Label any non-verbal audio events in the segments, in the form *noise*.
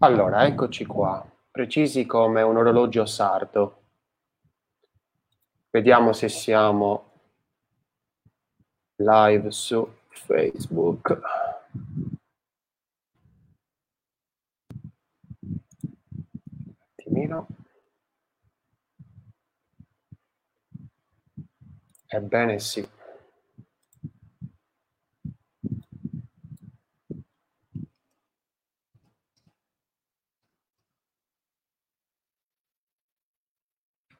Allora, eccoci qua, precisi come un orologio sardo. Vediamo se siamo live su Facebook. Un attimino. Ebbene sì.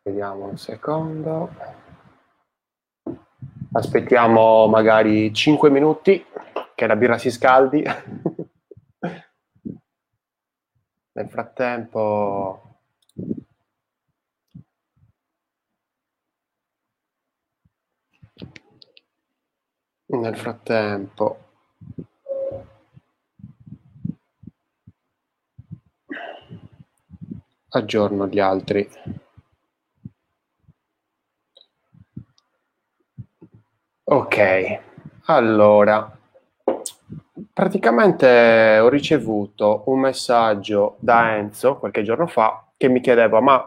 Vediamo un secondo. Aspettiamo magari 5 minuti che la birra si scaldi. *laughs* Nel frattempo nel frattempo aggiorno gli altri. Ok, allora, praticamente ho ricevuto un messaggio da Enzo qualche giorno fa che mi chiedeva, ma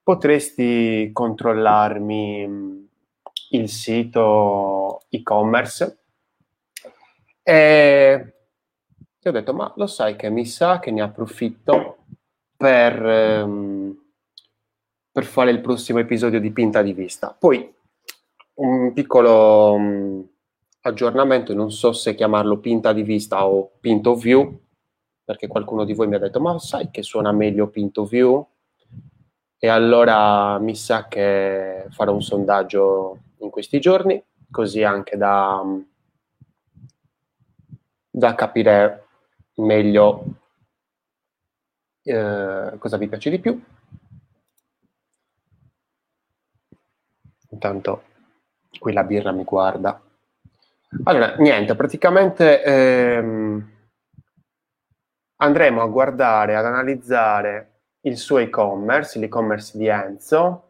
potresti controllarmi il sito e-commerce? E ti ho detto, ma lo sai che mi sa che ne approfitto per, ehm, per fare il prossimo episodio di Pinta di Vista. Poi un piccolo um, aggiornamento, non so se chiamarlo pinta di vista o pinto view, perché qualcuno di voi mi ha detto, ma sai che suona meglio pinto view? E allora mi sa che farò un sondaggio in questi giorni, così anche da, da capire meglio eh, cosa vi piace di più. Intanto qui la birra mi guarda. Allora, niente, praticamente ehm, andremo a guardare, ad analizzare il suo e-commerce, l'e-commerce di Enzo.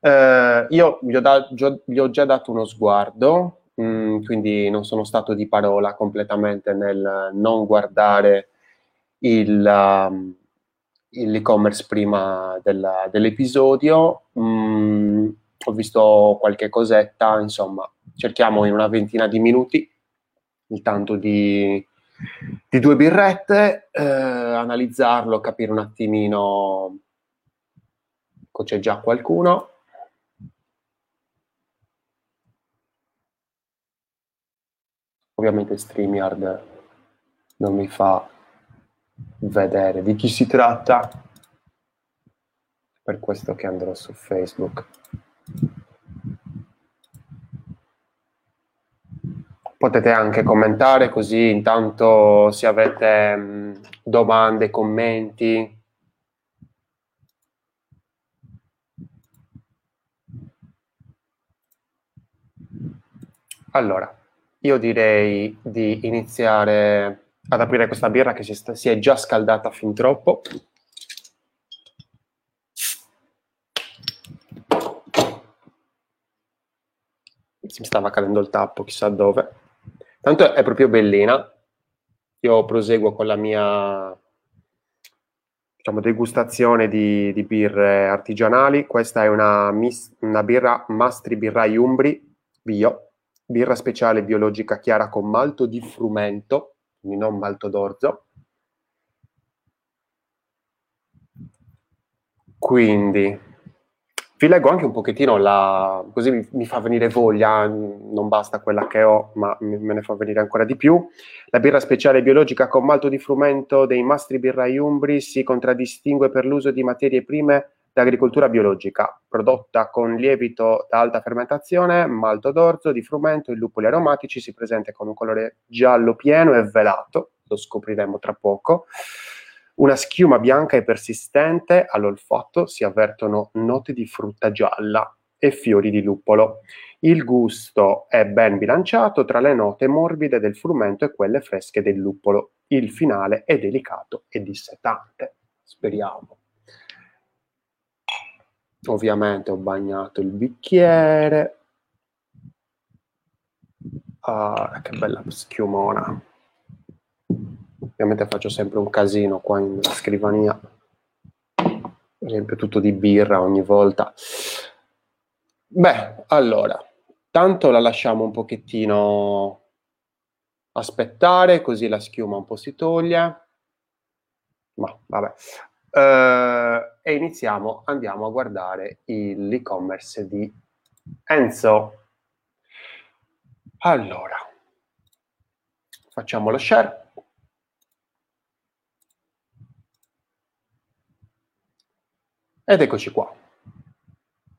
Eh, io gli ho, da, gli ho, già dato uno sguardo, mh, mm, quindi non sono stato di parola completamente nel non guardare il, um, l'e-commerce prima della, dell'episodio. Mm, ho visto qualche cosetta, insomma, cerchiamo in una ventina di minuti il tanto di, di due birrette, eh, analizzarlo, capire un attimino c'è già qualcuno. Ovviamente StreamYard non mi fa vedere di chi si tratta, per questo che andrò su Facebook. Potete anche commentare così intanto se avete mh, domande, commenti. Allora, io direi di iniziare ad aprire questa birra che si, sta, si è già scaldata fin troppo. Mi stava cadendo il tappo, chissà dove. Tanto è proprio bellina. Io proseguo con la mia diciamo, degustazione di, di birre artigianali. Questa è una, mis, una birra Mastri Birrai Umbri Bio, birra speciale biologica chiara con malto di frumento, quindi non malto d'orzo. Quindi vi leggo anche un pochettino la, così mi, mi, fa venire voglia, non basta quella che ho, ma me ne fa venire ancora di più. La birra speciale biologica con malto di frumento dei mastri birrai umbri si contraddistingue per l'uso di materie prime d'agricoltura biologica, prodotta con lievito da alta fermentazione, malto d'orzo, di frumento e lupoli aromatici, si presenta con un colore giallo pieno e velato, lo scopriremo tra poco una schiuma bianca e persistente, all'olfatto si avvertono note di frutta gialla e fiori di luppolo. Il gusto è ben bilanciato tra le note morbide del frumento e quelle fresche del luppolo. Il finale è delicato e dissetante. Speriamo. Ovviamente ho bagnato il bicchiere. Ah, che bella schiumona. Ovviamente faccio sempre un casino qua in scrivania. Sempre tutto di birra ogni volta. Beh, allora, tanto la lasciamo un pochettino aspettare, così la schiuma un po' si toglie. Ma vabbè. Uh, e iniziamo, andiamo a guardare l'e-commerce di Enzo. Allora, facciamo lo share. Ed eccoci qua.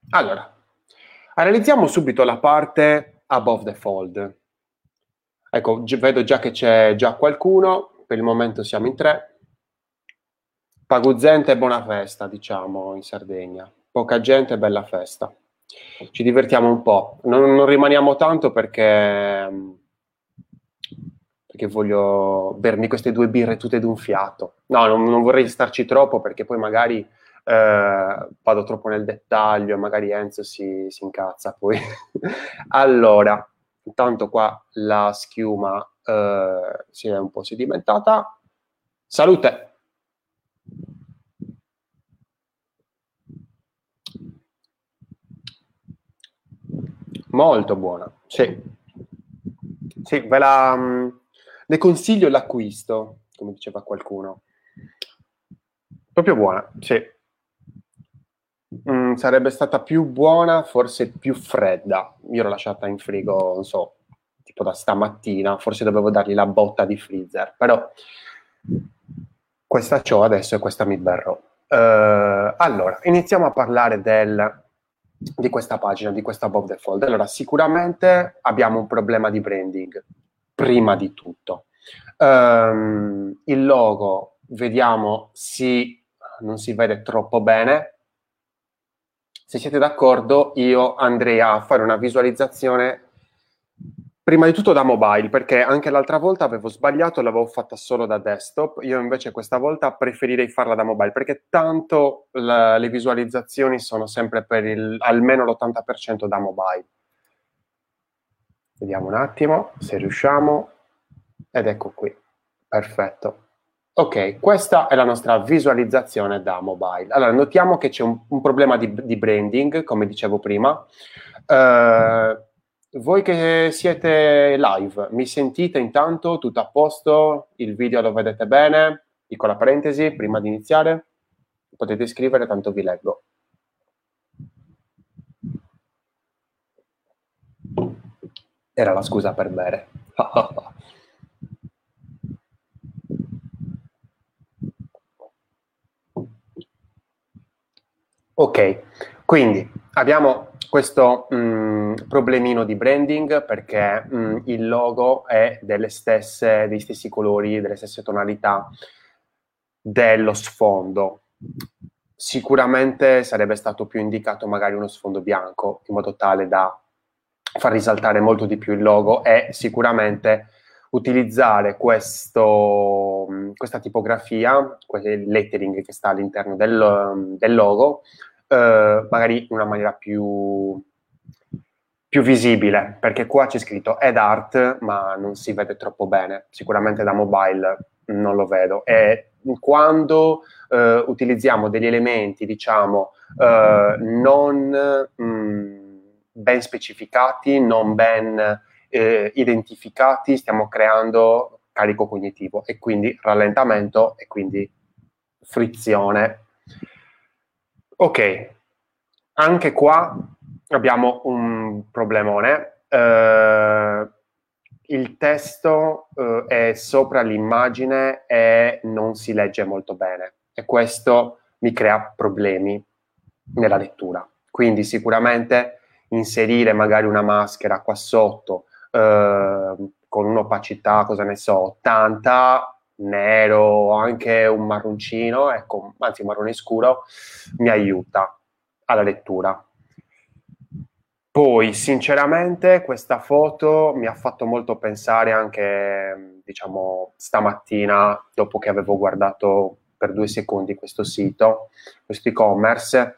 Allora, analizziamo subito la parte above the fold. Ecco, vedo già che c'è già qualcuno, per il momento siamo in tre. Paguzente e buona festa, diciamo, in Sardegna. Poca gente, bella festa. Ci divertiamo un po'. Non, non rimaniamo tanto perché, perché voglio bermi queste due birre tutte d'un fiato. No, non, non vorrei starci troppo perché poi magari vado troppo nel dettaglio e magari Enzo si, si incazza poi. *laughs* allora, intanto qua la schiuma eh, si è un po' sedimentata. Salute! Molto buona, sì. Sì, ve la... Ne consiglio l'acquisto, come diceva qualcuno. Proprio buona, sì. Mm, sarebbe stata più buona, forse più fredda. Io l'ho lasciata in frigo, non so, tipo da stamattina, forse dovevo dargli la botta di freezer, però questa c'ho adesso e questa mi berrò. Uh, allora, iniziamo a parlare del, di questa pagina, di questa the fold. Allora, sicuramente abbiamo un problema di branding, prima di tutto. Um, il logo, vediamo, si, non si vede troppo bene, se siete d'accordo, io andrei a fare una visualizzazione prima di tutto da mobile, perché anche l'altra volta avevo sbagliato, l'avevo fatta solo da desktop. Io invece questa volta preferirei farla da mobile, perché tanto la, le visualizzazioni sono sempre per il, almeno l'80% da mobile. Vediamo un attimo se riusciamo. Ed ecco qui. Perfetto. Ok, questa è la nostra visualizzazione da mobile. Allora, notiamo che c'è un, un problema di, di, branding, come dicevo prima. Uh, voi che siete live, mi sentite intanto? Tutto a posto? Il video lo vedete bene? Piccola parentesi, prima di iniziare, potete scrivere, tanto vi leggo. Era la scusa per bere. *laughs* Ok, quindi abbiamo questo mh, mm, problemino di branding perché mh, mm, il logo è stesse, dei stessi colori, delle stesse tonalità dello sfondo. Sicuramente sarebbe stato più indicato magari uno sfondo bianco in modo tale da far risaltare molto di più il logo e sicuramente utilizzare questo, questa tipografia, quel lettering che sta all'interno del, del logo, eh, magari in una maniera più, più visibile, perché qua c'è scritto Ed Art, ma non si vede troppo bene. Sicuramente da mobile non lo vedo. E quando eh, utilizziamo degli elementi, diciamo, eh, non mh, mm, ben specificati, non ben eh, identificati, stiamo creando carico cognitivo e quindi rallentamento e quindi frizione. Ok, anche qua abbiamo un problemone. Uh, il testo uh, è sopra l'immagine e non si legge molto bene e questo mi crea problemi nella lettura. Quindi sicuramente inserire magari una maschera qua sotto uh, con un'opacità, cosa ne so, 80, nero, anche un marroncino, ecco, anzi marrone scuro, mi aiuta alla lettura. Poi, sinceramente, questa foto mi ha fatto molto pensare anche, diciamo, stamattina, dopo che avevo guardato per due secondi questo sito, questo e-commerce.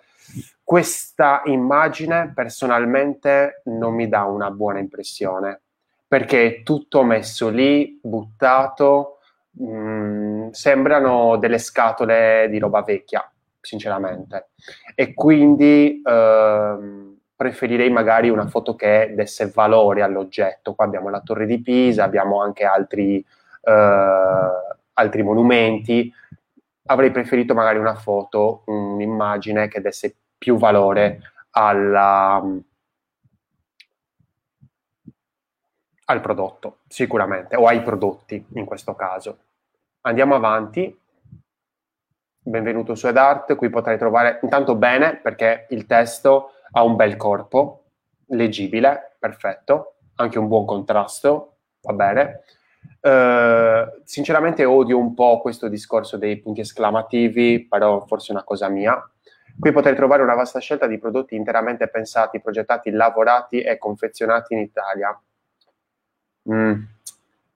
Questa immagine personalmente non mi dà una buona impressione, perché è tutto messo lì, buttato, mh, mm, sembrano delle scatole di roba vecchia, sinceramente. E quindi ehm, preferirei magari una foto che desse valore all'oggetto. Qua abbiamo la torre di Pisa, abbiamo anche altri, eh, altri monumenti. Avrei preferito magari una foto, un'immagine che desse più valore alla, al prodotto, sicuramente, o ai prodotti in questo caso. Andiamo avanti. Benvenuto su EdArt, qui potrai trovare intanto bene perché il testo ha un bel corpo, leggibile, perfetto, anche un buon contrasto, va bene. Uh, sinceramente odio un po' questo discorso dei punti esclamativi, però forse è una cosa mia. Qui potrai trovare una vasta scelta di prodotti interamente pensati, progettati, lavorati e confezionati in Italia. Mm.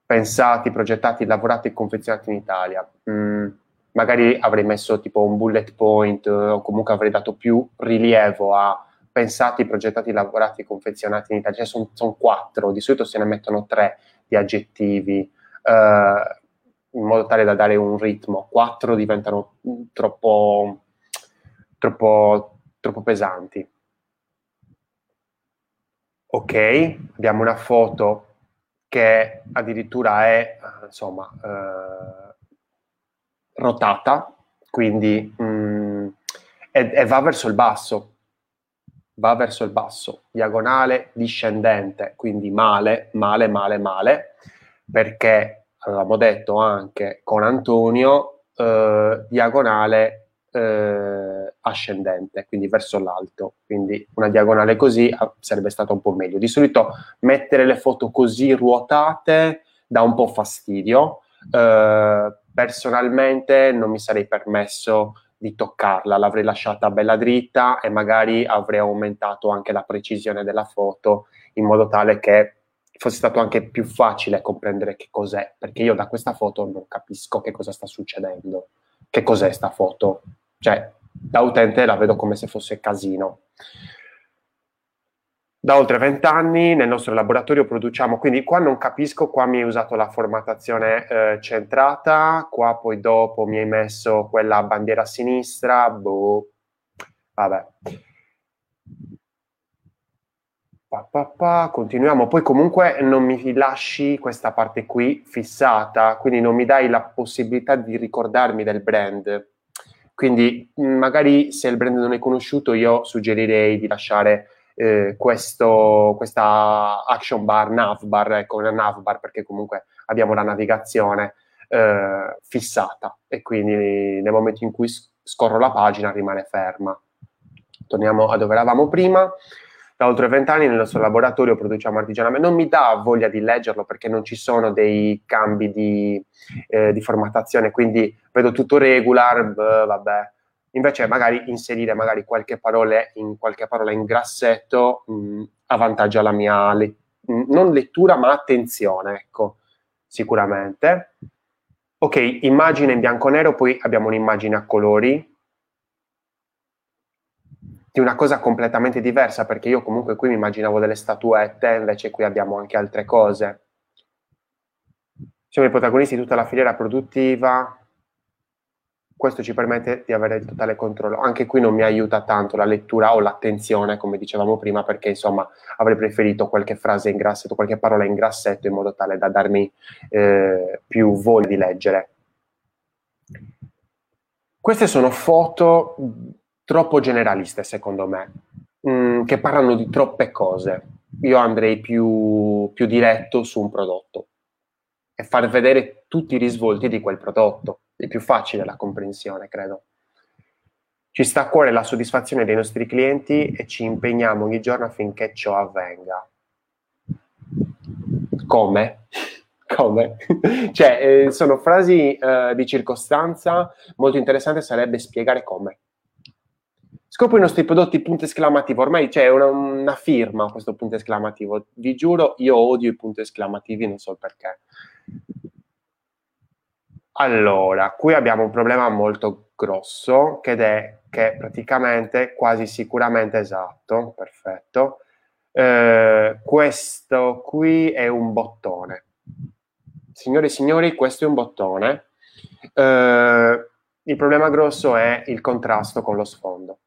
Pensati, progettati, lavorati e confezionati in Italia. Mm. Magari avrei messo tipo un bullet point o comunque avrei dato più rilievo a pensati, progettati, lavorati e confezionati in Italia. Cioè sono son quattro, di solito se ne mettono tre di aggettivi. Uh, in modo tale da dare un ritmo. Quattro diventano troppo, troppo, troppo pesanti. Ok, abbiamo una foto che addirittura è insomma eh, rotata, quindi mh, e, e va verso il basso, va verso il basso, diagonale discendente, quindi male, male, male, male, perché avevamo detto anche con Antonio eh, diagonale eh, ascendente, quindi verso l'alto. Quindi una diagonale così ah, sarebbe stato un po' meglio. Di solito mettere le foto così ruotate dà un po' fastidio. Eh, personalmente non mi sarei permesso di toccarla, l'avrei lasciata bella dritta e magari avrei aumentato anche la precisione della foto in modo tale che fosse stato anche più facile comprendere che cos'è, perché io da questa foto non capisco che cosa sta succedendo. Che cos'è sta foto? Cioè, da utente la vedo come se fosse casino. Da oltre vent'anni nel nostro laboratorio produciamo, quindi qua non capisco, qua mi hai usato la formattazione eh, centrata, qua poi dopo mi hai messo quella bandiera a sinistra, boh, vabbè. Pa, pa, pa, continuiamo, poi comunque non mi lasci questa parte qui fissata, quindi non mi dai la possibilità di ricordarmi del brand. Quindi magari se il brand non è conosciuto io suggerirei di lasciare eh, questo, questa action bar, navbar, ecco una navbar perché comunque abbiamo la navigazione eh, fissata e quindi nel momento in cui scorro la pagina rimane ferma. Torniamo a dove eravamo prima da oltre vent'anni nel nostro laboratorio produciamo artigianamente. Non mi dà voglia di leggerlo perché non ci sono dei cambi di, eh, di formattazione, quindi vedo tutto regular, beh, vabbè. Invece magari inserire magari qualche parola in, qualche parola in grassetto mh, avvantaggia la mia le- non lettura ma attenzione, ecco, sicuramente. Ok, immagine in bianco e nero, poi abbiamo un'immagine a colori di una cosa completamente diversa, perché io comunque qui mi immaginavo delle statuette, invece qui abbiamo anche altre cose. Siamo i protagonisti di tutta la filiera produttiva, questo ci permette di avere il totale controllo. Anche qui non mi aiuta tanto la lettura o l'attenzione, come dicevamo prima, perché insomma avrei preferito qualche frase in grassetto, qualche parola in grassetto in modo tale da darmi eh, più voglia di leggere. Queste sono foto troppo generaliste, secondo me, mh, mm, che parlano di troppe cose. Io andrei più, più diretto su un prodotto e far vedere tutti i risvolti di quel prodotto. È più facile la comprensione, credo. Ci sta a cuore la soddisfazione dei nostri clienti e ci impegniamo ogni giorno affinché ciò avvenga. Come? *laughs* Come? *laughs* cioè, eh, sono frasi eh, di circostanza, molto interessante sarebbe spiegare come. Scopri i nostri prodotti, punto esclamativo. Ormai c'è una, una firma questo punto esclamativo. Vi giuro, io odio i punti esclamativi, non so perché. Allora, qui abbiamo un problema molto grosso, che è che praticamente, quasi sicuramente esatto, perfetto, eh, questo qui è un bottone. signore e signori, questo è un bottone. Eh, il problema grosso è il contrasto con lo sfondo.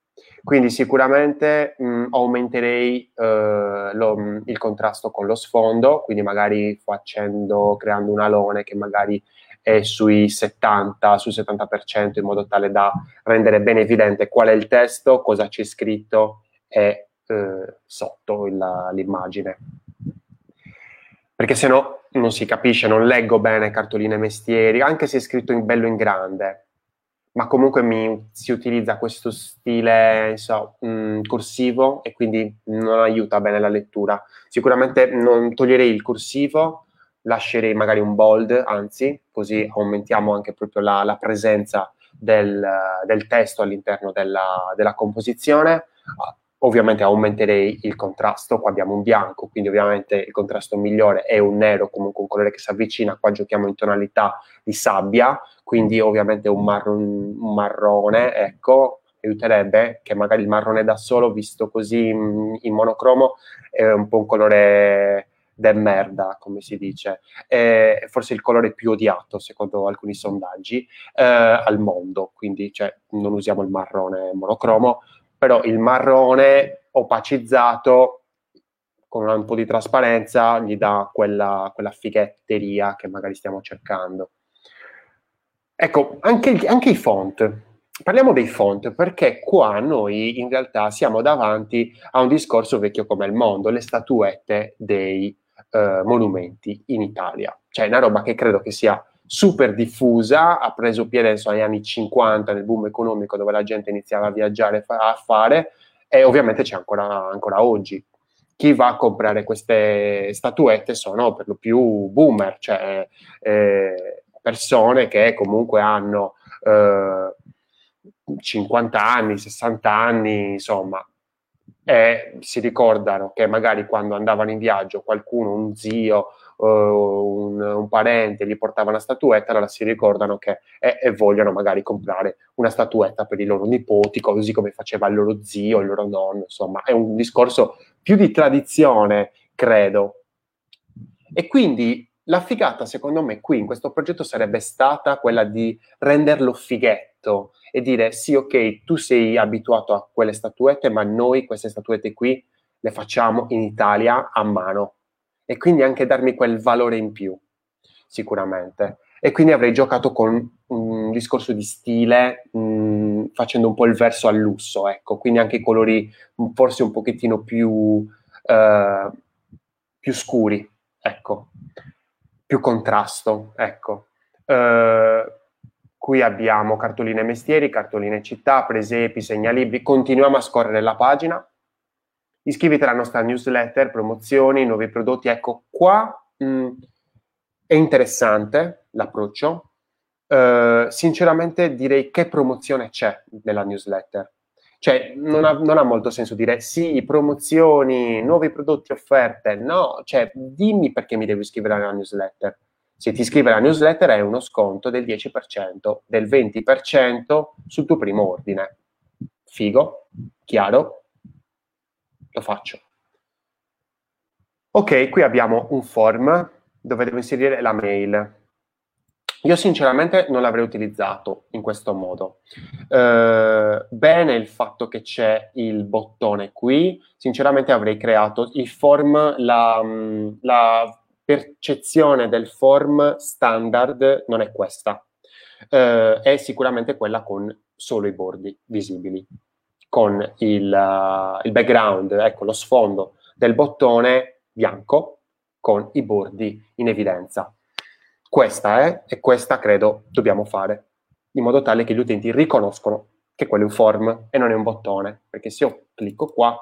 Quindi sicuramente mh, aumenterei eh, lo, il contrasto con lo sfondo, quindi magari facendo, creando un alone che magari è sui 70, sul 70% in modo tale da rendere ben evidente qual è il testo, cosa c'è scritto e eh, sotto il, l'immagine. Perché se no non si capisce, non leggo bene cartoline mestieri, anche se è scritto in bello in grande ma comunque mi, si utilizza questo stile so, mh, mm, corsivo e quindi non aiuta bene la lettura. Sicuramente non toglierei il corsivo, lascerei magari un bold, anzi, così aumentiamo anche proprio la, la presenza del, del, testo all'interno della, della composizione. Ovviamente aumenterei il contrasto, qua abbiamo un bianco, quindi ovviamente il contrasto migliore è un nero, comunque un colore che si avvicina, qua giochiamo in tonalità di sabbia, quindi ovviamente un, marron, un marrone, ecco, aiuterebbe, che magari il marrone da solo, visto così in, in monocromo, è un po' un colore de merda, come si dice, è forse il colore più odiato, secondo alcuni sondaggi, eh, al mondo, quindi cioè, non usiamo il marrone monocromo, però il marrone opacizzato con un po' di trasparenza gli dà quella, quella fighetteria che magari stiamo cercando. Ecco, anche, anche, i font. Parliamo dei font perché qua noi in realtà siamo davanti a un discorso vecchio come il mondo, le statuette dei eh, monumenti in Italia. Cioè una roba che credo che sia super diffusa, ha preso piede adesso negli anni 50 nel boom economico dove la gente iniziava a viaggiare a fare e ovviamente c'è ancora, ancora oggi. Chi va a comprare queste statuette sono per lo più boomer, cioè eh, persone che comunque hanno eh, 50 anni, 60 anni, insomma, e si ricordano che magari quando andavano in viaggio qualcuno, un zio uh, un, un, parente gli portava una statuetta, allora si ricordano che e, e, vogliono magari comprare una statuetta per i loro nipoti, così come faceva il loro zio, il loro nonno, insomma, è un discorso più di tradizione, credo. E quindi la figata, secondo me, qui in questo progetto sarebbe stata quella di renderlo fighetto e dire sì, ok, tu sei abituato a quelle statuette, ma noi queste statuette qui le facciamo in Italia a mano e quindi anche darmi quel valore in più, sicuramente. E quindi avrei giocato con un discorso di stile, mh, facendo un po' il verso al lusso, ecco, quindi anche i colori forse un pochettino più, eh, più scuri, ecco, più contrasto, ecco. Eh, qui abbiamo cartoline mestieri, cartoline città, presepi, segnalibri, continuiamo a scorrere la pagina, iscriviti alla nostra newsletter, promozioni, nuovi prodotti. Ecco, qua mh, mm, è interessante l'approccio. Uh, sinceramente direi che promozione c'è nella newsletter. Cioè, non ha, non ha, molto senso dire sì, promozioni, nuovi prodotti, offerte. No, cioè, dimmi perché mi devo iscrivere alla newsletter. Se ti iscrivi alla newsletter è uno sconto del 10%, del 20% sul tuo primo ordine. Figo? Chiaro? Lo faccio. Ok, qui abbiamo un form dove devo inserire la mail. Io sinceramente non l'avrei utilizzato in questo modo. Eh, bene il fatto che c'è il bottone qui, sinceramente avrei creato il form, la, la percezione del form standard non è questa, eh, è sicuramente quella con solo i bordi visibili con il, uh, il background, ecco lo sfondo del bottone bianco con i bordi in evidenza. Questa è, e questa credo dobbiamo fare, in modo tale che gli utenti riconoscono che quello è un form e non è un bottone, perché se io clicco qua,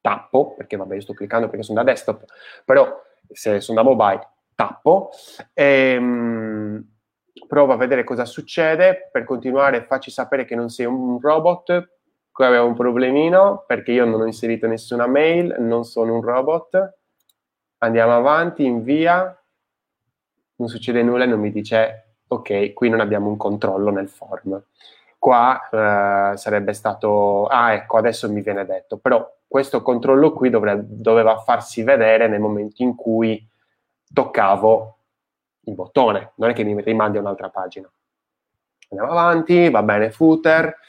tappo, perché vabbè io sto cliccando perché sono da desktop, però se sono da mobile, tappo, ehm, prova a vedere cosa succede, per continuare facci sapere che non sei un robot, Qui abbiamo un problemino perché io non ho inserito nessuna mail, non sono un robot. Andiamo avanti, invia. Non succede nulla e non mi dice ok, qui non abbiamo un controllo nel form. Qua eh, sarebbe stato, ah ecco, adesso mi viene detto, però questo controllo qui dovrebbe, doveva farsi vedere nel momento in cui toccavo il bottone, non è che mi rimandi a un'altra pagina. Andiamo avanti, va bene, footer.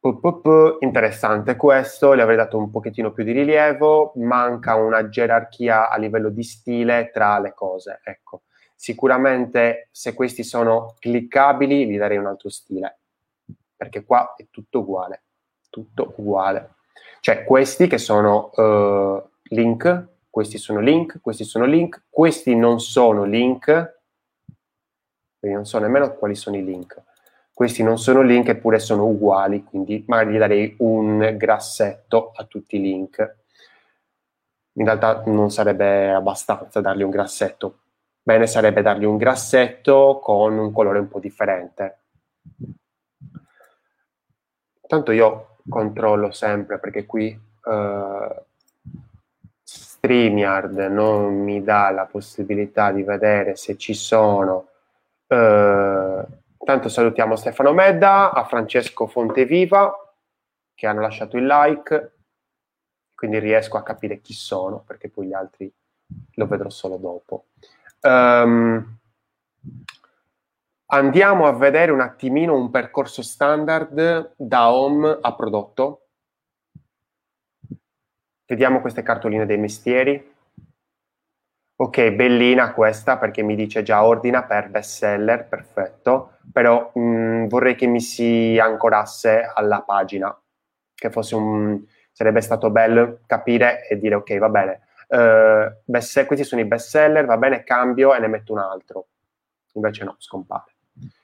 Interessante questo, le avrei dato un pochettino più di rilievo, manca una gerarchia a livello di stile tra le cose, ecco. Sicuramente se questi sono cliccabili gli darei un altro stile, perché qua è tutto uguale, tutto uguale. Cioè questi che sono uh, link, questi sono link, questi sono link, questi non sono link, quindi non so nemmeno quali sono i link. Questi non sono link eppure sono uguali, quindi magari gli darei un grassetto a tutti i link. In realtà non sarebbe abbastanza dargli un grassetto, bene sarebbe dargli un grassetto con un colore un po' differente. Tanto io controllo sempre perché qui uh, StreamYard non mi dà la possibilità di vedere se ci sono. Uh, tanto salutiamo Stefano Medda, a Francesco Fonteviva che hanno lasciato il like, quindi riesco a capire chi sono perché poi gli altri lo vedrò solo dopo. Um, andiamo a vedere un attimino un percorso standard da home a prodotto. Vediamo queste cartoline dei mestieri. Ok, bellina questa perché mi dice già ordina per bestseller, perfetto, però mh, mm, vorrei che mi si ancorasse alla pagina, che fosse un... sarebbe stato bello capire e dire ok, va bene, eh, best, questi sono i best seller, va bene, cambio e ne metto un altro. Invece no, scompare.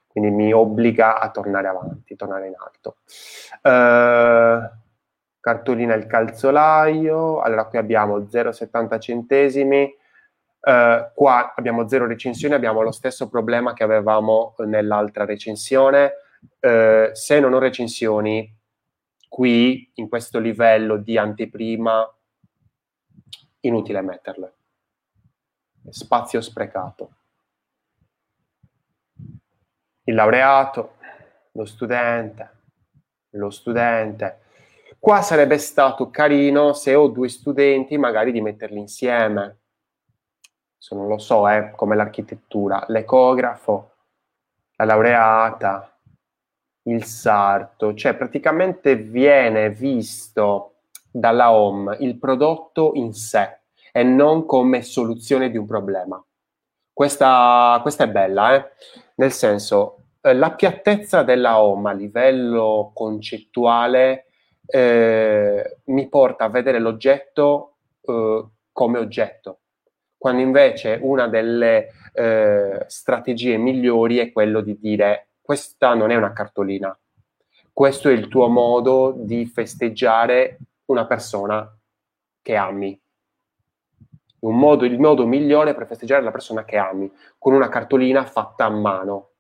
Quindi mi obbliga a tornare avanti, tornare in alto. Eh, cartolina il calzolaio, allora qui abbiamo 0,70 centesimi, Uh, qua abbiamo zero recensioni, abbiamo lo stesso problema che avevamo nell'altra recensione. Uh, se non ho recensioni, qui in questo livello di anteprima inutile metterle. Spazio sprecato. Il laureato, lo studente, lo studente. Qua sarebbe stato carino se ho due studenti magari di metterli insieme. Se non lo so, eh, come l'architettura, l'ecografo, la laureata, il sarto, cioè praticamente viene visto dalla home il prodotto in sé e non come soluzione di un problema. Questa, questa è bella, eh? nel senso, eh, la piattezza della home a livello concettuale eh, mi porta a vedere l'oggetto eh, come oggetto, quando invece una delle eh, strategie migliori è quello di dire questa non è una cartolina, questo è il tuo modo di festeggiare una persona che ami. Modo, il modo migliore per festeggiare la persona che ami, con una cartolina fatta a mano.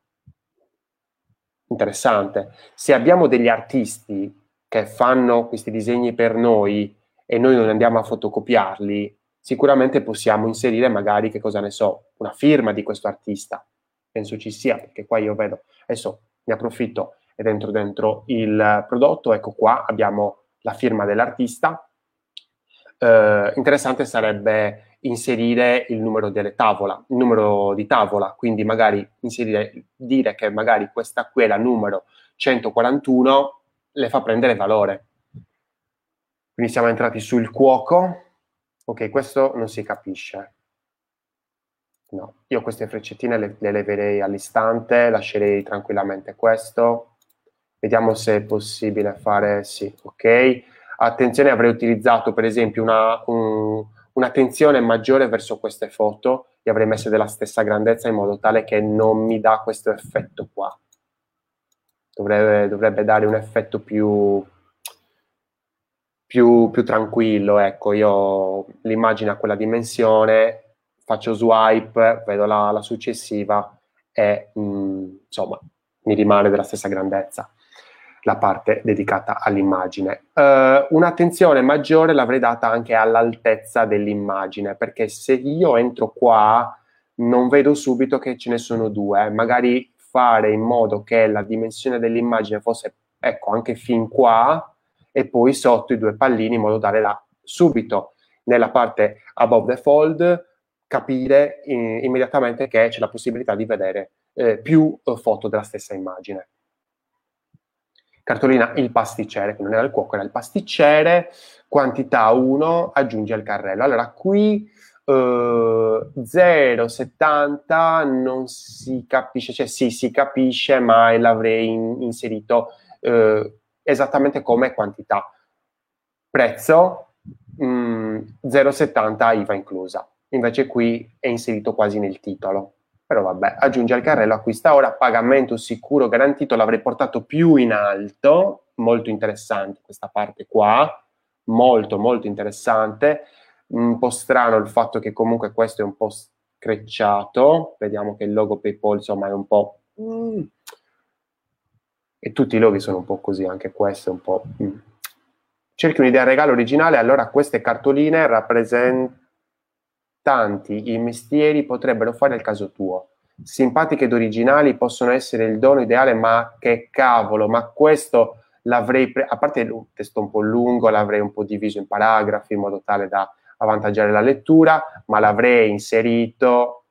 Interessante. Se abbiamo degli artisti che fanno questi disegni per noi e noi non andiamo a fotocopiarli, sicuramente possiamo inserire magari, che cosa ne so, una firma di questo artista. Penso ci sia, perché qua io vedo, adesso ne approfitto ed entro dentro il prodotto, ecco qua abbiamo la firma dell'artista. Eh, interessante sarebbe inserire il numero delle tavola, il numero di tavola, quindi magari inserire, dire che magari questa qui è la numero 141, le fa prendere valore. Quindi siamo entrati sul cuoco. Ok, questo non si capisce. No, io queste freccettine le, le leverei all'istante, lascerei tranquillamente questo Vediamo se è possibile fare sì, ok. Attenzione, avrei utilizzato per esempio una, un, un'attenzione maggiore verso queste foto, le avrei messe della stessa grandezza in modo tale che non mi dà questo effetto qua. Dovrebbe, dovrebbe dare un effetto più, più, più tranquillo. Ecco, io l'immagine a quella dimensione, faccio swipe, vedo la, la successiva e mh, mm, insomma mi rimane della stessa grandezza la parte dedicata all'immagine. Uh, un'attenzione maggiore l'avrei data anche all'altezza dell'immagine, perché se io entro qua non vedo subito che ce ne sono due, magari fare in modo che la dimensione dell'immagine fosse, ecco, anche fin qua e poi sotto i due pallini in modo tale da subito nella parte above the fold capire in, immediatamente che c'è la possibilità di vedere eh, più eh, foto della stessa immagine. Cartolina il pasticcere, che non era il cuoco, era il pasticcere, quantità 1, aggiunge il carrello. Allora qui eh, 0,70 non si capisce, cioè sì, si capisce, ma l'avrei in, inserito eh, esattamente come quantità. Prezzo mh, mm, 0,70 IVA inclusa. Invece qui è inserito quasi nel titolo. Però vabbè, aggiunge al carrello, acquista ora, pagamento sicuro garantito, l'avrei portato più in alto, molto interessante questa parte qua, molto molto interessante, un po' strano il fatto che comunque questo è un po' screcciato, vediamo che il logo PayPal insomma è un po'... Mm. E tutti i loghi sono un po' così, anche questo è un po'... Mm. Cerchi un'idea regalo originale, allora queste cartoline rappresentanti i mestieri potrebbero fare il caso tuo. Simpatiche ed originali possono essere il dono ideale, ma che cavolo, ma questo l'avrei, pre- a parte un testo un po' lungo, l'avrei un po' diviso in paragrafi in modo tale da avvantaggiare la lettura, ma l'avrei inserito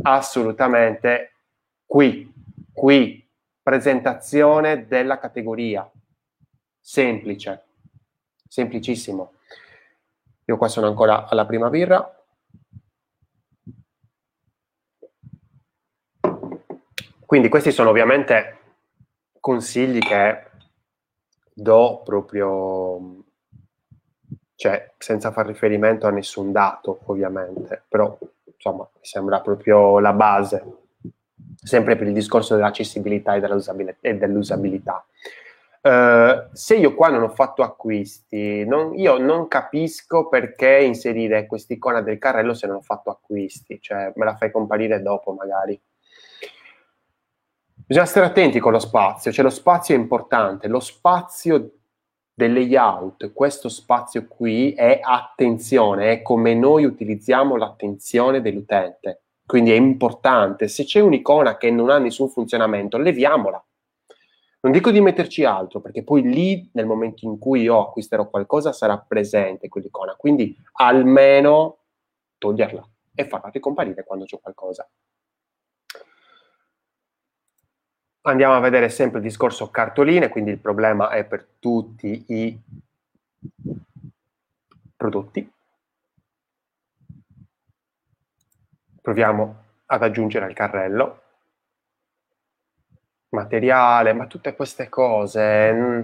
assolutamente qui, qui, presentazione della categoria semplice, semplicissimo. Io qua sono ancora alla prima birra. Quindi questi sono ovviamente consigli che do proprio, cioè senza far riferimento a nessun dato ovviamente, però insomma mi sembra proprio la base, sempre per il discorso dell'accessibilità e dell'usabilità. E dell'usabilità. Uh, se io qua non ho fatto acquisti, non, io non capisco perché inserire quest'icona del carrello se non ho fatto acquisti, cioè me la fai comparire dopo magari. Bisogna stare attenti con lo spazio, cioè lo spazio è importante, lo spazio del layout, questo spazio qui è attenzione, è come noi utilizziamo l'attenzione dell'utente, quindi è importante. Se c'è un'icona che non ha nessun funzionamento, leviamola non dico di metterci altro, perché poi lì, nel momento in cui io acquisterò qualcosa, sarà presente quell'icona. Quindi almeno toglierla e farla ricomparire quando c'è qualcosa. Andiamo a vedere sempre il discorso cartoline, quindi il problema è per tutti i prodotti. Proviamo ad aggiungere al carrello materiale, ma tutte queste cose, mm,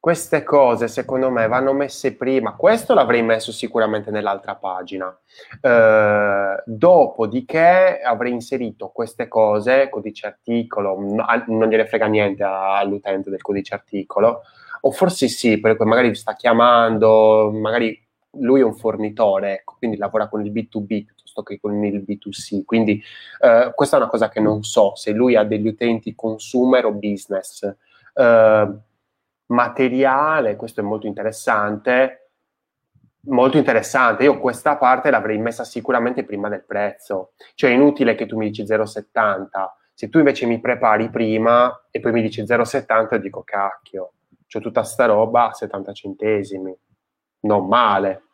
queste cose secondo me vanno messe prima. Questo l'avrei messo sicuramente nell'altra pagina. Eh, dopodiché avrei inserito queste cose, codice articolo, non gliene frega niente all'utente del codice articolo, o forse sì, perché magari sta chiamando, magari lui è un fornitore, ecco, quindi lavora con il B2B piuttosto che con il B2C. Quindi eh, questa è una cosa che non so se lui ha degli utenti consumer o business. Eh, materiale, questo è molto interessante. Molto interessante, io questa parte l'avrei messa sicuramente prima del prezzo, cioè è inutile che tu mi dici 0,70, se tu invece mi prepari prima e poi mi dici 0,70 dico cacchio, c'ho tutta sta roba a 70 centesimi, non male.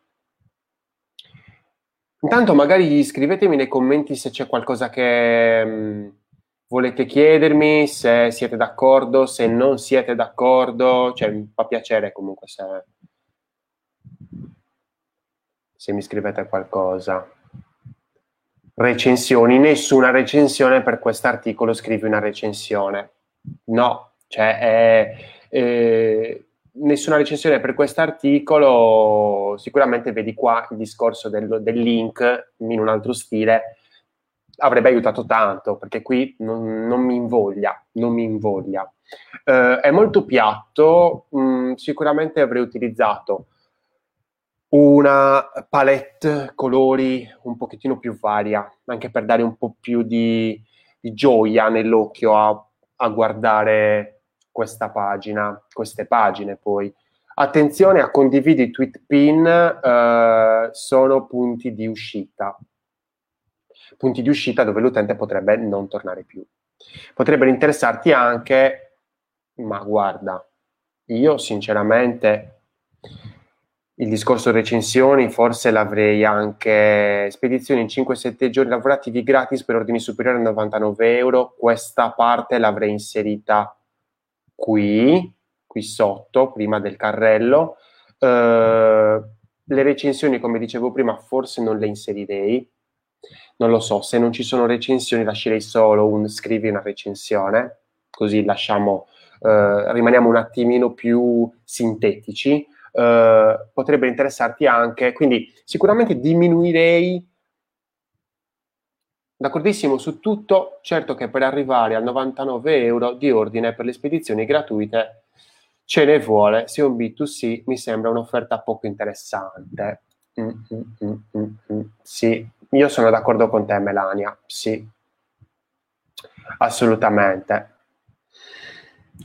Intanto magari scrivetemi nei commenti se c'è qualcosa che mh, mm, volete chiedermi, se siete d'accordo, se non siete d'accordo, cioè mi fa piacere comunque se, se mi scrivete qualcosa. Recensioni, nessuna recensione per quest'articolo, scrivi una recensione. No, cioè è, è nessuna recensione per questo articolo, sicuramente vedi qua il discorso del, del, link in un altro stile, avrebbe aiutato tanto, perché qui non, non mi invoglia, non mi invoglia. Uh, è molto piatto, mh, mm, sicuramente avrei utilizzato una palette colori un pochettino più varia, anche per dare un po' più di, di gioia nell'occhio a, a guardare questa pagina, queste pagine poi. Attenzione a condividi tweet pin, eh, sono punti di uscita. Punti di uscita dove l'utente potrebbe non tornare più. Potrebbero interessarti anche, ma guarda, io sinceramente il discorso recensioni, forse l'avrei anche spedizioni in 5-7 giorni lavorativi gratis per ordini superiori a 99 euro. Questa parte l'avrei inserita qui, qui sotto, prima del carrello. Uh, le recensioni, come dicevo prima, forse non le inserirei. Non lo so, se non ci sono recensioni lascerei solo un scrivi una recensione, così lasciamo, uh, rimaniamo un attimino più sintetici eh, potrebbe interessarti anche. Quindi sicuramente diminuirei, d'accordissimo su tutto, certo che per arrivare a 99 euro di ordine per le spedizioni gratuite ce ne vuole, se un B2C mi sembra un'offerta poco interessante. Mm, mm, mm, mm, mm. sì, io sono d'accordo con te Melania, sì, assolutamente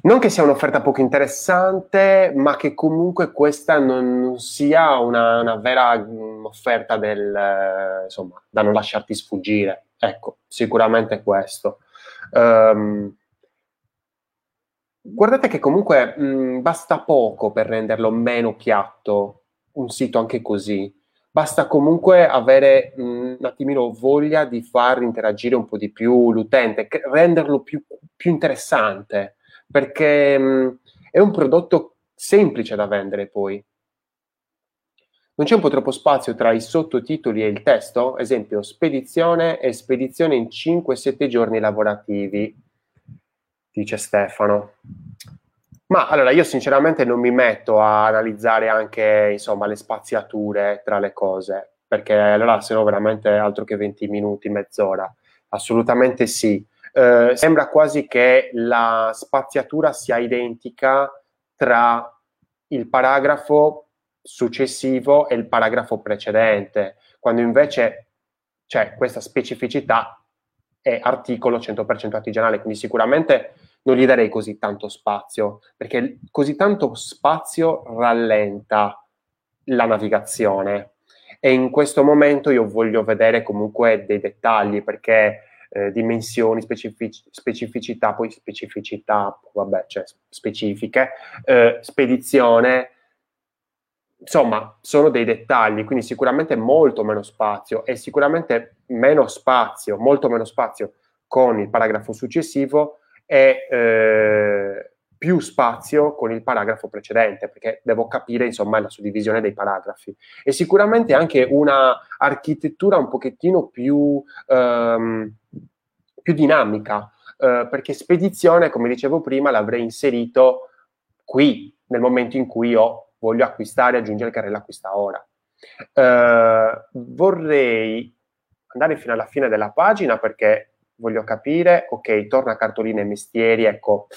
non che sia un'offerta poco interessante, ma che comunque questa non, sia una, una vera mm, offerta del, eh, insomma, da non lasciarti sfuggire. Ecco, sicuramente questo. Um, guardate che comunque mh, mm, basta poco per renderlo meno piatto, un sito anche così. Basta comunque avere mh, mm, un attimino voglia di far interagire un po' di più l'utente, renderlo più, più interessante perché mh, mm, è un prodotto semplice da vendere poi. Non c'è un po' troppo spazio tra i sottotitoli e il testo? Esempio, spedizione e spedizione in 5-7 giorni lavorativi, dice Stefano. Ma allora io sinceramente non mi metto a analizzare anche insomma le spaziature tra le cose, perché allora se no veramente altro che 20 minuti, mezz'ora. Assolutamente sì. Eh, sembra quasi che la spaziatura sia identica tra il paragrafo successivo e il paragrafo precedente, quando invece c'è questa specificità è articolo 100% artigianale, quindi sicuramente non gli darei così tanto spazio, perché così tanto spazio rallenta la navigazione. E in questo momento io voglio vedere comunque dei dettagli, perché eh, dimensioni, specific- specificità, poi specificità, vabbè, cioè specifiche, eh, spedizione, insomma, sono dei dettagli, quindi sicuramente molto meno spazio e sicuramente meno spazio, molto meno spazio con il paragrafo successivo e eh, più spazio con il paragrafo precedente, perché devo capire, insomma, la suddivisione dei paragrafi. E sicuramente anche una architettura un pochettino più, um, più dinamica, uh, perché spedizione, come dicevo prima, l'avrei inserito qui, nel momento in cui io voglio acquistare, aggiungere il carrello acquista ora. Uh, vorrei andare fino alla fine della pagina perché voglio capire, ok, torna a cartoline e mestieri, ecco,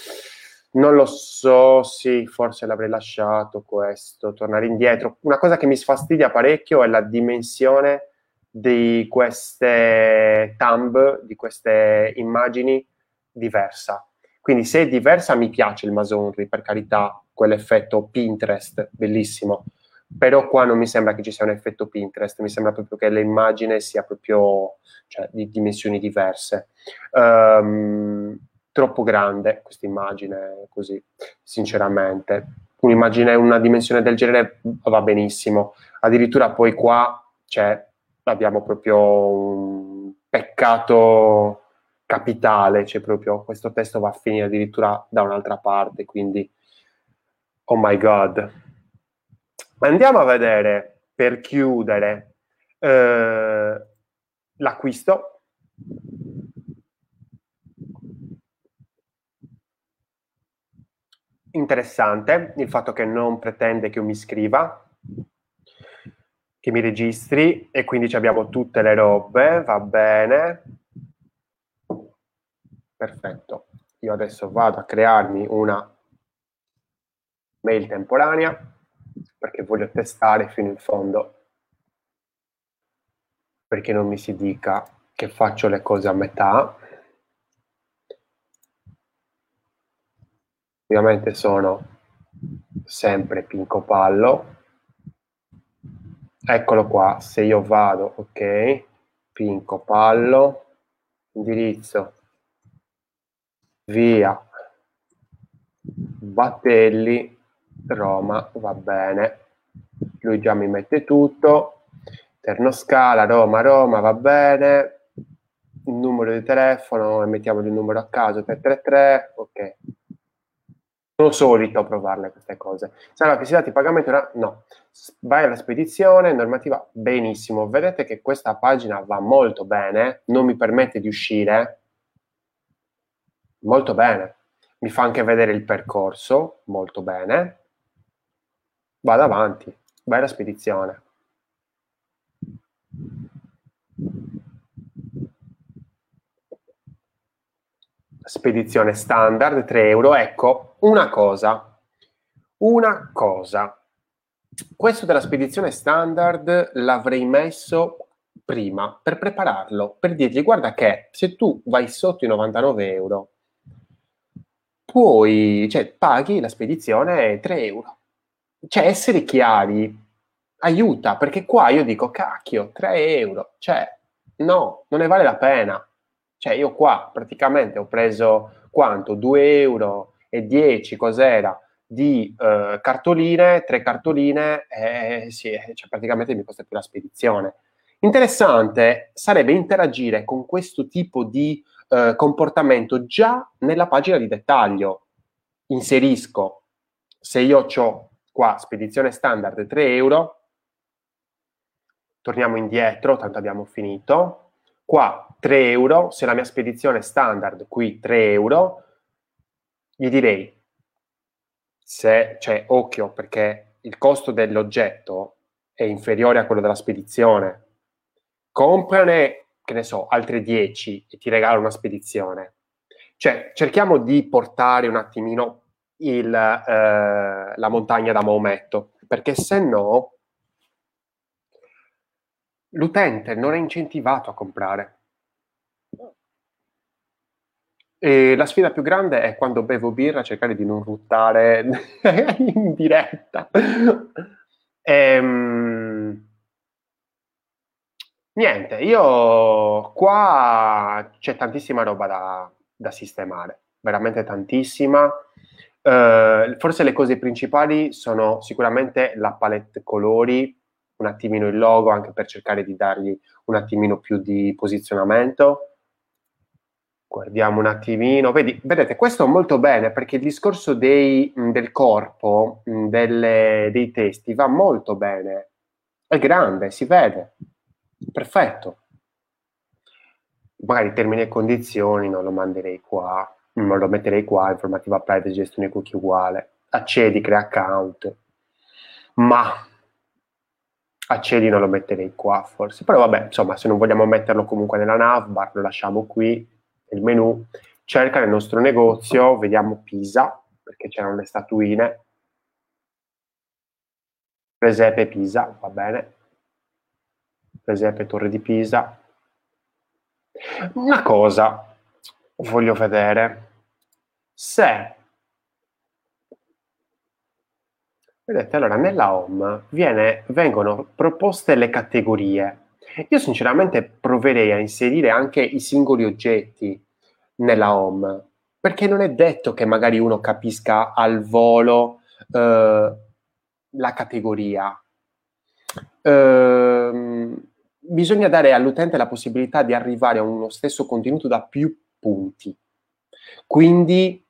non lo so, sì, forse l'avrei lasciato questo, tornare indietro. Una cosa che mi sfastidia parecchio è la dimensione di queste thumb, di queste immagini diversa. Quindi se è diversa mi piace il Masonry, per carità, quell'effetto Pinterest, bellissimo. Però qua non mi sembra che ci sia un effetto Pinterest, mi sembra proprio che l'immagine sia proprio cioè, di dimensioni diverse. Um, troppo grande questa immagine così, sinceramente. Un'immagine, una dimensione del genere va benissimo. Addirittura poi qua c'è, abbiamo proprio un peccato capitale, c'è proprio questo testo va a finire addirittura da un'altra parte, quindi oh my god. Andiamo a vedere per chiudere eh, l'acquisto interessante il fatto che non pretende che io mi scriva, che mi registri e quindi abbiamo tutte le robe, va bene. Perfetto. Io adesso vado a crearmi una mail temporanea perché voglio testare fino in fondo. Perché non mi si dica che faccio le cose a metà. Ovviamente sono sempre Pinco Pallo. Eccolo qua. Se io vado ok. Pinco Pallo. Indirizzo via Battelli Roma va bene lui già mi mette tutto, Ternoscala, Roma, Roma, va bene, il numero di telefono e mettiamo il numero a caso 333, ok. Sono solito provarle queste cose. Sarà che si dati pagamento? No. Vai alla spedizione, normativa, benissimo. Vedete che questa pagina va molto bene, non mi permette di uscire. Molto bene. Mi fa anche vedere il percorso, molto bene. Vado avanti, alla spedizione. spedizione standard 3 euro. Ecco, una cosa, una cosa. Questo della spedizione standard l'avrei messo prima per prepararlo, per dirgli guarda che se tu vai sotto i 99 euro, puoi, cioè paghi la spedizione 3 euro. Cioè essere chiari aiuta, perché qua io dico cacchio, 3 euro, cioè no, non ne vale la pena cioè io qua praticamente ho preso quanto? 2 euro e 10 cos'era di eh, cartoline, tre cartoline, eh, sì, cioè praticamente mi costa più la spedizione. Interessante sarebbe interagire con questo tipo di eh, comportamento già nella pagina di dettaglio. Inserisco, se io ho qua spedizione standard 3 euro, torniamo indietro, tanto abbiamo finito, qua 3 euro, se la mia spedizione standard qui 3 euro, gli direi, se, cioè occhio perché il costo dell'oggetto è inferiore a quello della spedizione, comprane, che ne so, altre 10 e ti regalo una spedizione. Cioè, cerchiamo di portare un attimino il, eh, la montagna da Maometto, perché se no l'utente non è incentivato a comprare. E la sfida più grande è quando bevo birra cercare di non ruttare *laughs* in diretta. Ehm, niente, io qua c'è tantissima roba da, da sistemare, veramente tantissima. Uh, forse le cose principali sono sicuramente la palette colori un attimino il logo anche per cercare di dargli un attimino più di posizionamento. Guardiamo un attimino, Vedi, vedete, questo molto bene perché il discorso dei, del corpo, delle, dei testi va molto bene, è grande, si vede, perfetto. Magari termini e condizioni non lo manderei qua, non lo metterei qua, informativa privacy, gestione cookie uguale, accedi, crea account, ma Accedi non lo metterei qua forse, però vabbè, insomma, se non vogliamo metterlo comunque nella navbar, lo lasciamo qui, nel menu, cerca nel nostro negozio, vediamo Pisa, perché c'erano le statuine, Presepe Pisa, va bene, Presepe Torre di Pisa. Una cosa voglio vedere, se Vedete, allora nella home viene, vengono proposte le categorie. Io sinceramente proverei a inserire anche i singoli oggetti nella home, perché non è detto che magari uno capisca al volo eh, la categoria. Eh, bisogna dare all'utente la possibilità di arrivare a uno stesso contenuto da più punti. Quindi,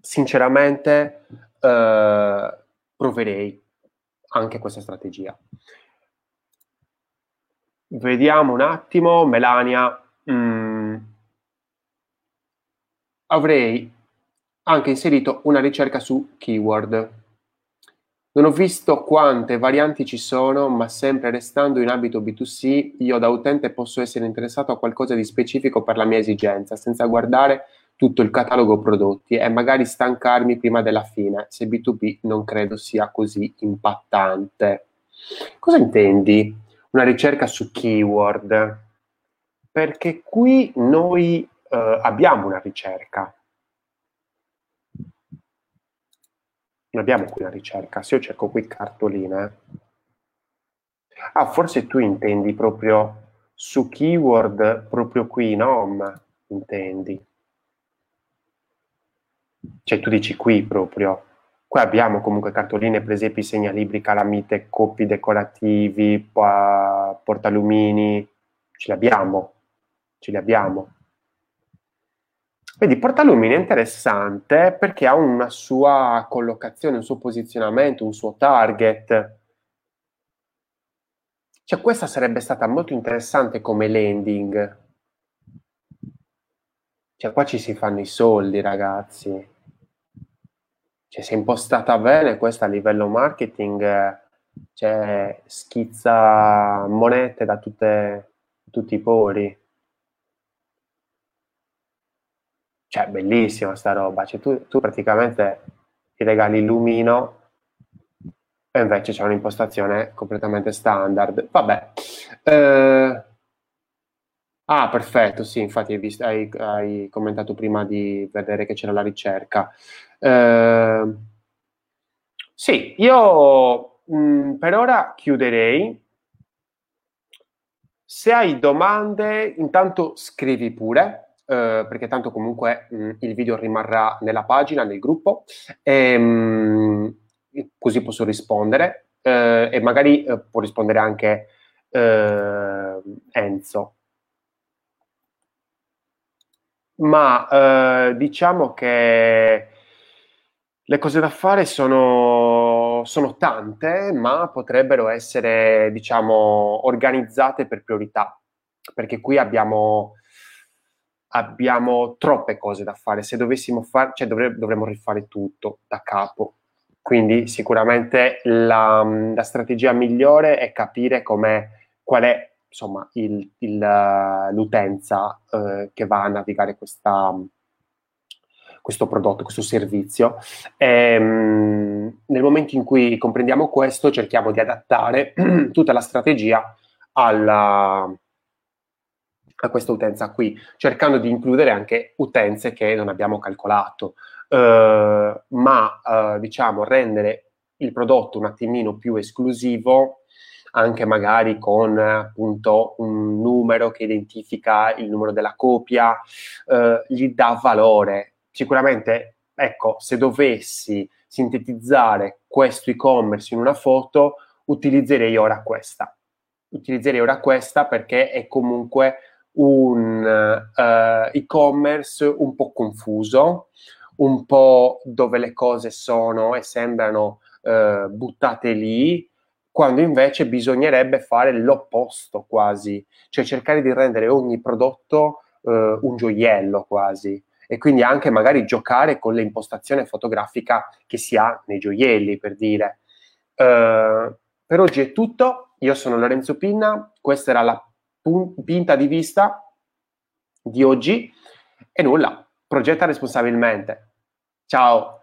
sinceramente, eh, proverei anche questa strategia. Vediamo un attimo, Melania. Mm, avrei anche inserito una ricerca su keyword. Non ho visto quante varianti ci sono, ma sempre restando in ambito B2C, io da utente posso essere interessato a qualcosa di specifico per la mia esigenza, senza guardare tutto il catalogo prodotti e magari stancarmi prima della fine, se B2B non credo sia così impattante. Cosa intendi? Una ricerca su keyword? Perché qui noi eh, abbiamo una ricerca. Abbiamo qui una ricerca. Se io cerco qui cartoline. Ah, forse tu intendi proprio su keyword, proprio qui, no? Intendi. Cioè tu dici qui proprio, Qui abbiamo comunque cartoline, presepi, segnalibri, calamite, coppi decorativi, portalumini, ce li abbiamo, ce li abbiamo. Vedi, portalumini è interessante perché ha una sua collocazione, un suo posizionamento, un suo target. Cioè, questa sarebbe stata molto interessante come landing. Cioè, qua ci si fanno i soldi, ragazzi cioè, se impostata bene, questa a livello marketing cioè, schizza monete da tutte, tutti i pori. Cioè, bellissima sta roba. Cioè, tu, tu praticamente ti regali il lumino e invece c'è un'impostazione completamente standard. Vabbè. Eh, ah, perfetto, sì, infatti hai, visto, hai, hai commentato prima di vedere che c'era la ricerca. Eh, sì, io mh, mm, per ora chiuderei. Se hai domande, intanto scrivi pure, eh, perché tanto comunque mh, mm, il video rimarrà nella pagina, nel gruppo, e, mh, così posso rispondere eh, e magari eh, può rispondere anche eh, Enzo. Ma eh, diciamo che le cose da fare sono, sono tante, ma potrebbero essere, diciamo, organizzate per priorità, perché qui abbiamo, abbiamo troppe cose da fare. Se dovessimo fare, cioè dovre, dovremmo rifare tutto da capo. Quindi sicuramente la, la strategia migliore è capire qual è insomma, il, il, l'utenza eh, che va a navigare questa, questo prodotto, questo servizio. E, ehm, nel momento in cui comprendiamo questo, cerchiamo di adattare *clears throat* tutta la strategia alla, a questa utenza qui, cercando di includere anche utenze che non abbiamo calcolato, eh, ma eh, diciamo rendere il prodotto un attimino più esclusivo anche magari con appunto un numero che identifica il numero della copia, eh, gli dà valore sicuramente, ecco, se dovessi sintetizzare questo e-commerce in una foto, utilizzerei ora questa. Utilizzerei ora questa perché è comunque un uh, e-commerce un po' confuso, un po' dove le cose sono e sembrano uh, buttate lì, quando invece bisognerebbe fare l'opposto quasi, cioè cercare di rendere ogni prodotto uh, un gioiello quasi e quindi anche magari giocare con l'impostazione fotografica che si ha nei gioielli, per dire. Uh, per oggi è tutto, io sono Lorenzo Pinna, questa era la pinta di vista di oggi e nulla, progetta responsabilmente. Ciao!